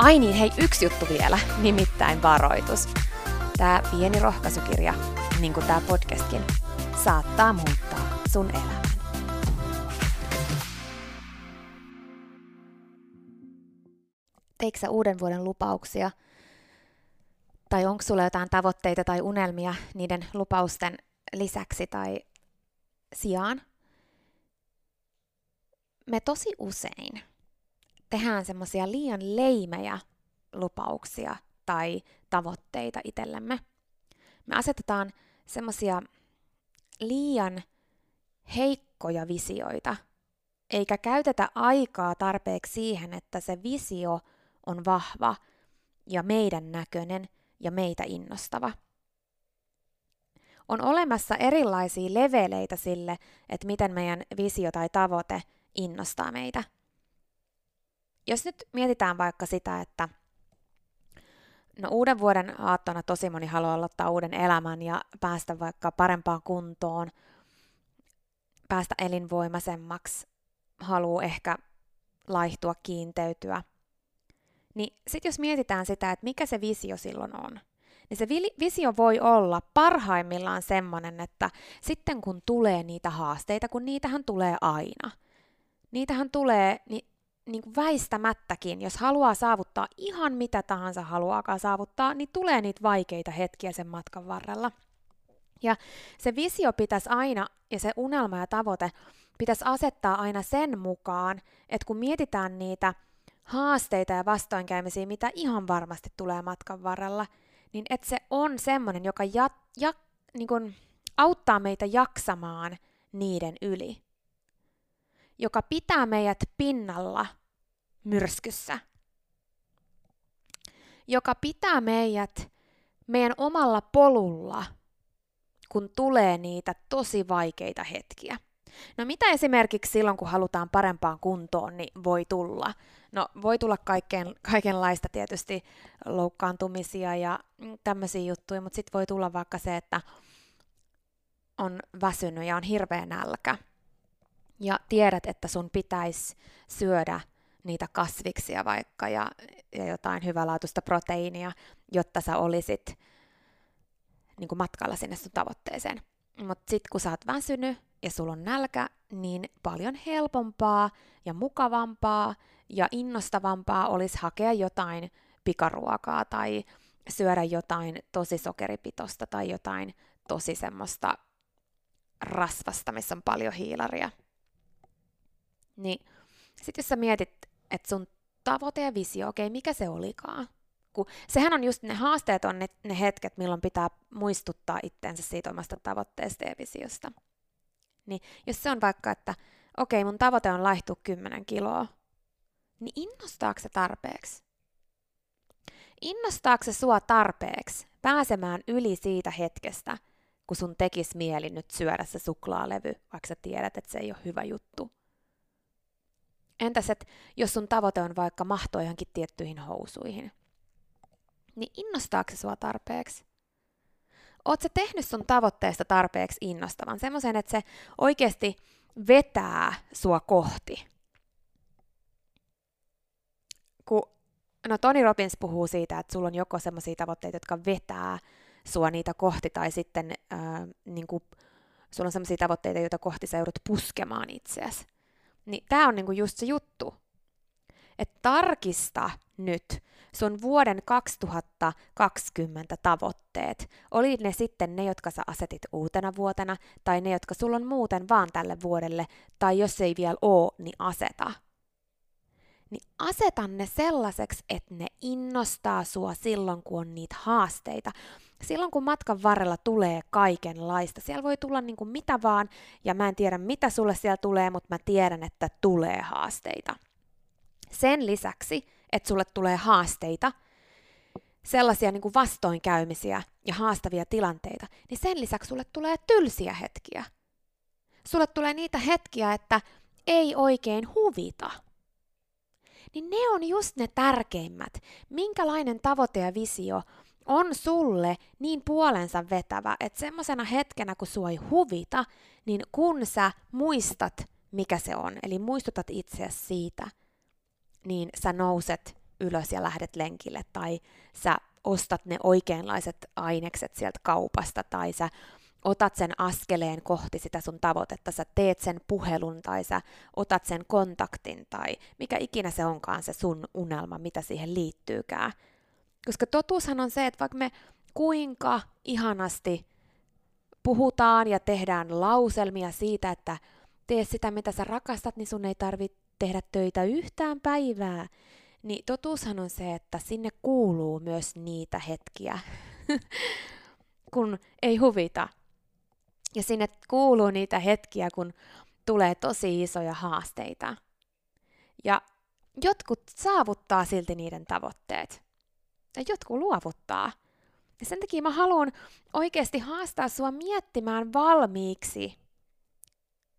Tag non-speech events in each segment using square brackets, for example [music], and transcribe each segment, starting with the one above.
Ai niin, hei, yksi juttu vielä, nimittäin varoitus. Tämä pieni rohkaisukirja, niin kuin tämä podcastkin, saattaa muuttaa sun elämän. Teikö uuden vuoden lupauksia? Tai onko sulla jotain tavoitteita tai unelmia niiden lupausten lisäksi tai sijaan? Me tosi usein tehdään semmoisia liian leimejä lupauksia tai tavoitteita itsellemme. Me asetetaan semmoisia liian heikkoja visioita, eikä käytetä aikaa tarpeeksi siihen, että se visio on vahva ja meidän näköinen ja meitä innostava. On olemassa erilaisia leveleitä sille, että miten meidän visio tai tavoite innostaa meitä – jos nyt mietitään vaikka sitä, että no uuden vuoden aattona tosi moni haluaa aloittaa uuden elämän ja päästä vaikka parempaan kuntoon, päästä elinvoimaisemmaksi, haluaa ehkä laihtua, kiinteytyä. Niin sitten jos mietitään sitä, että mikä se visio silloin on, niin se visio voi olla parhaimmillaan semmoinen, että sitten kun tulee niitä haasteita, kun niitähän tulee aina, niitähän tulee, niin niin kuin väistämättäkin, jos haluaa saavuttaa ihan mitä tahansa haluaakaan saavuttaa, niin tulee niitä vaikeita hetkiä sen matkan varrella. Ja se visio pitäisi aina, ja se unelma ja tavoite pitäisi asettaa aina sen mukaan, että kun mietitään niitä haasteita ja vastoinkäymisiä, mitä ihan varmasti tulee matkan varrella, niin että se on semmoinen, joka ja, ja, niin kuin auttaa meitä jaksamaan niiden yli. Joka pitää meidät pinnalla myrskyssä, joka pitää meidät meidän omalla polulla, kun tulee niitä tosi vaikeita hetkiä. No mitä esimerkiksi silloin, kun halutaan parempaan kuntoon, niin voi tulla? No voi tulla kaikkeen, kaikenlaista tietysti loukkaantumisia ja tämmöisiä juttuja, mutta sitten voi tulla vaikka se, että on väsynyt ja on hirveä nälkä. Ja tiedät, että sun pitäisi syödä niitä kasviksia vaikka ja, ja jotain hyvälaatuista proteiinia, jotta sä olisit niin kuin matkalla sinne sun tavoitteeseen. Mutta sitten kun sä oot väsynyt ja sulla on nälkä, niin paljon helpompaa ja mukavampaa ja innostavampaa olisi hakea jotain pikaruokaa tai syödä jotain tosi sokeripitosta tai jotain tosi semmoista rasvasta, missä on paljon hiilaria. Niin sitten jos sä mietit, että sun tavoite ja visio, okei, okay, mikä se olikaan? Kun sehän on just ne haasteet on ne, ne hetket, milloin pitää muistuttaa itteensä siitä omasta tavoitteesta ja visiosta. Niin jos se on vaikka, että okei, okay, mun tavoite on laihtua 10 kiloa, niin innostaako se tarpeeksi? Innostaako se sua tarpeeksi pääsemään yli siitä hetkestä, kun sun tekis mieli nyt syödä se suklaalevy, vaikka sä tiedät, että se ei ole hyvä juttu? Entäs, että jos sun tavoite on vaikka mahtua johonkin tiettyihin housuihin, niin innostaako se sua tarpeeksi? Sä tehnyt sun tavoitteesta tarpeeksi innostavan, semmoisen, että se oikeasti vetää sua kohti? Kun, no Tony Robbins puhuu siitä, että sulla on joko semmoisia tavoitteita, jotka vetää sua niitä kohti, tai sitten ää, niin kuin, sulla on semmoisia tavoitteita, joita kohti sä joudut puskemaan itseäsi. Niin tämä on niinku just se juttu. Että tarkista nyt sun vuoden 2020 tavoitteet. Oli ne sitten ne, jotka sä asetit uutena vuotena, tai ne, jotka sulla on muuten vaan tälle vuodelle, tai jos ei vielä oo, niin aseta. Niin aseta ne sellaiseksi, että ne innostaa sua silloin, kun on niitä haasteita silloin kun matkan varrella tulee kaikenlaista, siellä voi tulla niin kuin mitä vaan, ja mä en tiedä mitä sulle siellä tulee, mutta mä tiedän, että tulee haasteita. Sen lisäksi, että sulle tulee haasteita, sellaisia niin kuin vastoinkäymisiä ja haastavia tilanteita, niin sen lisäksi sulle tulee tylsiä hetkiä. Sulle tulee niitä hetkiä, että ei oikein huvita. Niin ne on just ne tärkeimmät. Minkälainen tavoite ja visio on sulle niin puolensa vetävä, että semmoisena hetkenä, kun sua ei huvita, niin kun sä muistat, mikä se on, eli muistutat itseäsi siitä, niin sä nouset ylös ja lähdet lenkille, tai sä ostat ne oikeanlaiset ainekset sieltä kaupasta, tai sä otat sen askeleen kohti sitä sun tavoitetta, sä teet sen puhelun, tai sä otat sen kontaktin, tai mikä ikinä se onkaan se sun unelma, mitä siihen liittyykään, koska totuushan on se, että vaikka me kuinka ihanasti puhutaan ja tehdään lauselmia siitä, että tee sitä, mitä sä rakastat, niin sun ei tarvitse tehdä töitä yhtään päivää, niin totuushan on se, että sinne kuuluu myös niitä hetkiä, [laughs] kun ei huvita. Ja sinne kuuluu niitä hetkiä, kun tulee tosi isoja haasteita. Ja jotkut saavuttaa silti niiden tavoitteet ja jotkut luovuttaa. Ja sen takia mä haluan oikeasti haastaa sua miettimään valmiiksi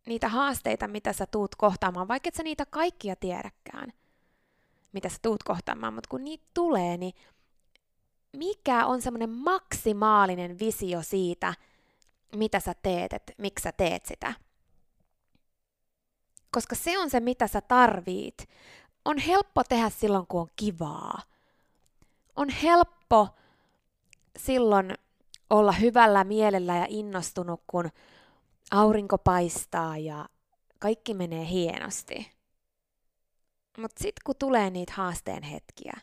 niitä haasteita, mitä sä tuut kohtaamaan, vaikka et sä niitä kaikkia tiedäkään, mitä sä tuut kohtaamaan, mutta kun niitä tulee, niin mikä on semmoinen maksimaalinen visio siitä, mitä sä teet, että miksi sä teet sitä. Koska se on se, mitä sä tarvit. On helppo tehdä silloin, kun on kivaa on helppo silloin olla hyvällä mielellä ja innostunut, kun aurinko paistaa ja kaikki menee hienosti. Mutta sitten kun tulee niitä haasteen hetkiä,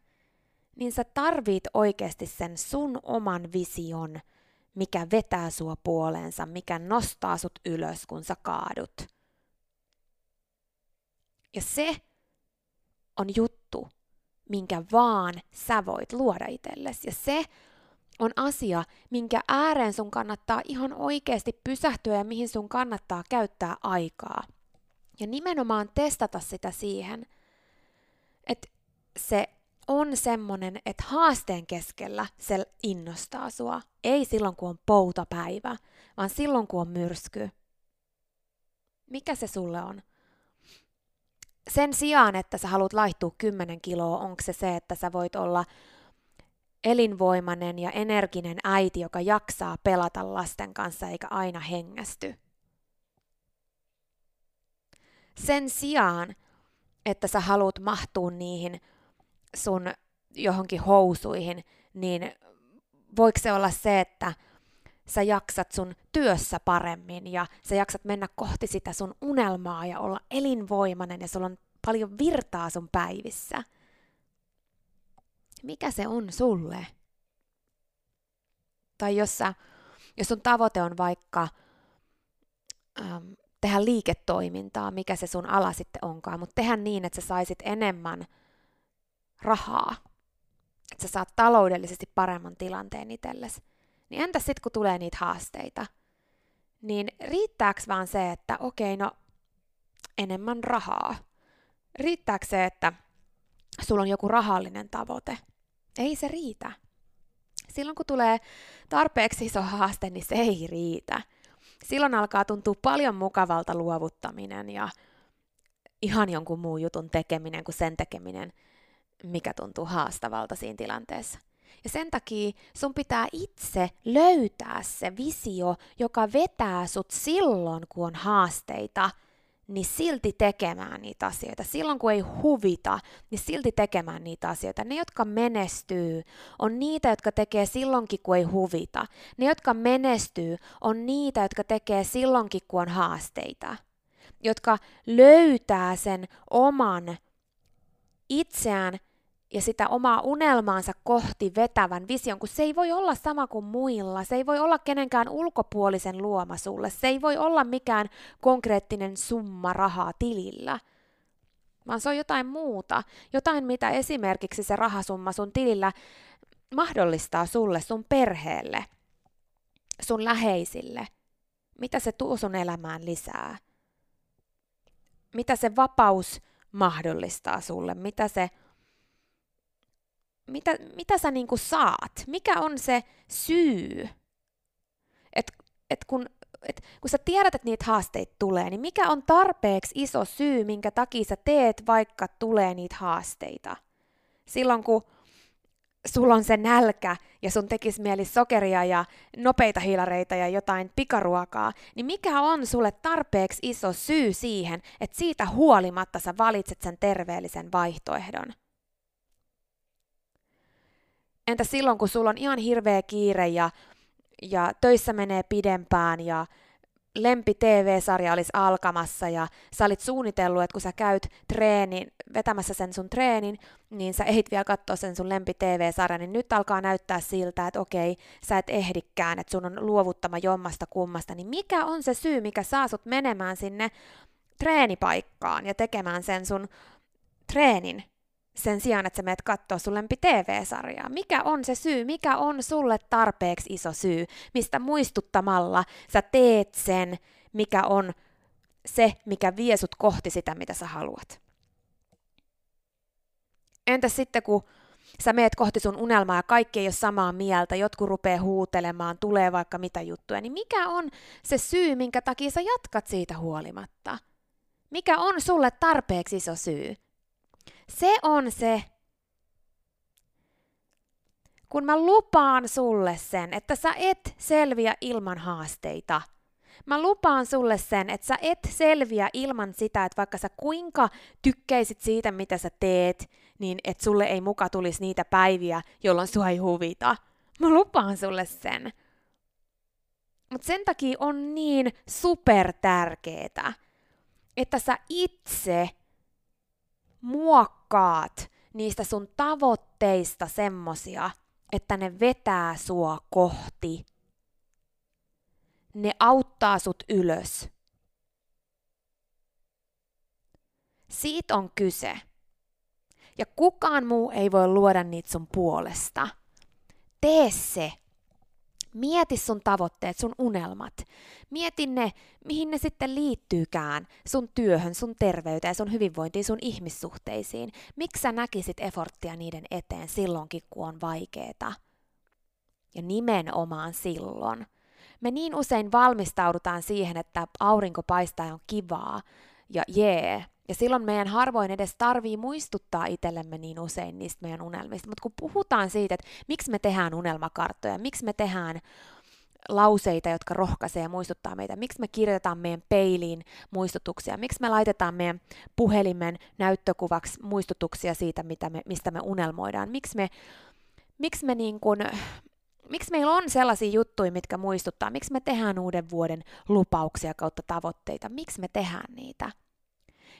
niin sä tarvit oikeasti sen sun oman vision, mikä vetää sua puoleensa, mikä nostaa sut ylös, kun sä kaadut. Ja se on juttu, minkä vaan sä voit luoda itsellesi. Ja se on asia, minkä ääreen sun kannattaa ihan oikeasti pysähtyä ja mihin sun kannattaa käyttää aikaa. Ja nimenomaan testata sitä siihen, että se on semmonen, että haasteen keskellä se innostaa sua. Ei silloin, kun on poutapäivä, vaan silloin, kun on myrsky. Mikä se sulle on? Sen sijaan, että sä haluat laihtua 10 kiloa, onko se se, että sä voit olla elinvoimainen ja energinen äiti, joka jaksaa pelata lasten kanssa eikä aina hengästy. Sen sijaan, että sä haluat mahtua niihin sun johonkin housuihin, niin voiko se olla se, että sä jaksat sun työssä paremmin ja sä jaksat mennä kohti sitä sun unelmaa ja olla elinvoimainen ja sulla on paljon virtaa sun päivissä. Mikä se on sulle? Tai jos, sä, jos sun tavoite on vaikka ähm, tehdä liiketoimintaa, mikä se sun ala sitten onkaan, mutta tehdä niin, että sä saisit enemmän rahaa, että sä saat taloudellisesti paremman tilanteen itsellesi. Niin entäs sitten, kun tulee niitä haasteita? Niin riittääkö vaan se, että okei, no enemmän rahaa? Riittääkö se, että sulla on joku rahallinen tavoite? Ei se riitä. Silloin kun tulee tarpeeksi iso haaste, niin se ei riitä. Silloin alkaa tuntua paljon mukavalta luovuttaminen ja ihan jonkun muun jutun tekeminen kuin sen tekeminen, mikä tuntuu haastavalta siinä tilanteessa. Ja sen takia sun pitää itse löytää se visio, joka vetää sut silloin, kun on haasteita – niin silti tekemään niitä asioita. Silloin kun ei huvita, niin silti tekemään niitä asioita. Ne, jotka menestyy, on niitä, jotka tekee silloinkin, kun ei huvita. Ne, jotka menestyy, on niitä, jotka tekee silloinkin, kun on haasteita. Jotka löytää sen oman itseään ja sitä omaa unelmaansa kohti vetävän vision, kun se ei voi olla sama kuin muilla, se ei voi olla kenenkään ulkopuolisen luoma sulle, se ei voi olla mikään konkreettinen summa rahaa tilillä, vaan se on jotain muuta, jotain mitä esimerkiksi se rahasumma sun tilillä mahdollistaa sulle, sun perheelle, sun läheisille, mitä se tuo sun elämään lisää, mitä se vapaus mahdollistaa sulle, mitä se mitä, mitä sä niinku saat? Mikä on se syy? Et, et kun, et kun sä tiedät, että niitä haasteita tulee, niin mikä on tarpeeksi iso syy, minkä takia sä teet, vaikka tulee niitä haasteita? Silloin kun sulla on se nälkä ja sun tekis mieli sokeria ja nopeita hiilareita ja jotain pikaruokaa, niin mikä on sulle tarpeeksi iso syy siihen, että siitä huolimatta sä valitset sen terveellisen vaihtoehdon? Entä silloin, kun sulla on ihan hirveä kiire ja, ja töissä menee pidempään ja lempi TV-sarja olisi alkamassa ja sä olit suunnitellut, että kun sä käyt treenin, vetämässä sen sun treenin, niin sä ehdit vielä katsoa sen sun lempi TV-sarjan, niin nyt alkaa näyttää siltä, että okei, sä et ehdikään, että sun on luovuttama jommasta kummasta, niin mikä on se syy, mikä saa sut menemään sinne treenipaikkaan ja tekemään sen sun treenin sen sijaan, että sä menet katsoa sun lempi TV-sarjaa. Mikä on se syy? Mikä on sulle tarpeeksi iso syy, mistä muistuttamalla sä teet sen, mikä on se, mikä vie sut kohti sitä, mitä sä haluat? Entäs sitten, kun sä meet kohti sun unelmaa ja kaikki ei ole samaa mieltä, jotkut rupeaa huutelemaan, tulee vaikka mitä juttuja, niin mikä on se syy, minkä takia sä jatkat siitä huolimatta? Mikä on sulle tarpeeksi iso syy? Se on se, kun mä lupaan sulle sen, että sä et selviä ilman haasteita. Mä lupaan sulle sen, että sä et selviä ilman sitä, että vaikka sä kuinka tykkäisit siitä, mitä sä teet, niin että sulle ei muka tulisi niitä päiviä, jolloin sua ei huvita. Mä lupaan sulle sen. Mutta sen takia on niin super tärkeetä, että sä itse muokkaat niistä sun tavoitteista semmosia, että ne vetää sua kohti. Ne auttaa sut ylös. Siitä on kyse. Ja kukaan muu ei voi luoda niitä sun puolesta. Tee se Mieti sun tavoitteet, sun unelmat. Mieti ne, mihin ne sitten liittyykään sun työhön, sun terveyteen, sun hyvinvointiin, sun ihmissuhteisiin. Miksi sä näkisit eforttia niiden eteen silloinkin, kun on vaikeeta? Ja nimenomaan silloin. Me niin usein valmistaudutaan siihen, että aurinko paistaa ja on kivaa ja jee, ja silloin meidän harvoin edes tarvii muistuttaa itsellemme niin usein niistä meidän unelmista. Mutta kun puhutaan siitä, että miksi me tehdään unelmakarttoja, miksi me tehdään lauseita, jotka rohkaisee ja muistuttaa meitä, miksi me kirjoitetaan meidän peiliin muistutuksia, miksi me laitetaan meidän puhelimen näyttökuvaksi muistutuksia siitä, mitä me, mistä me unelmoidaan, miksi me, miksi me niin kun, miksi meillä on sellaisia juttuja, mitkä muistuttaa, miksi me tehdään uuden vuoden lupauksia kautta tavoitteita, miksi me tehdään niitä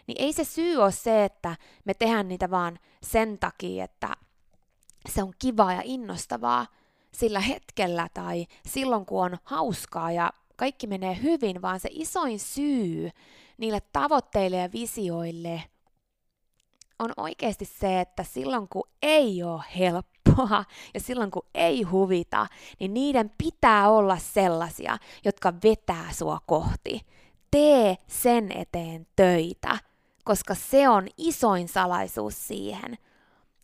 niin ei se syy ole se, että me tehdään niitä vaan sen takia, että se on kivaa ja innostavaa sillä hetkellä tai silloin, kun on hauskaa ja kaikki menee hyvin, vaan se isoin syy niille tavoitteille ja visioille on oikeasti se, että silloin kun ei ole helppoa ja silloin kun ei huvita, niin niiden pitää olla sellaisia, jotka vetää sua kohti. Tee sen eteen töitä, koska se on isoin salaisuus siihen,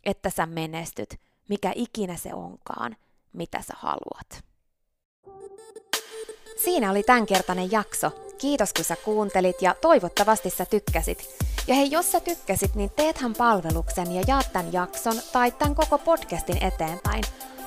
että sä menestyt, mikä ikinä se onkaan, mitä sä haluat. Siinä oli tämänkertainen jakso. Kiitos kun sä kuuntelit ja toivottavasti sä tykkäsit. Ja hei, jos sä tykkäsit, niin teethän palveluksen ja jaat tämän jakson tai tämän koko podcastin eteenpäin.